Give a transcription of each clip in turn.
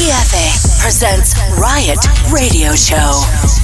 Cafe presents Riot Radio Show.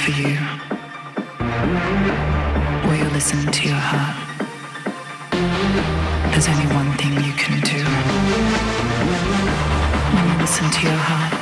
For you. Will you listen to your heart? There's only one thing you can do. When you listen to your heart,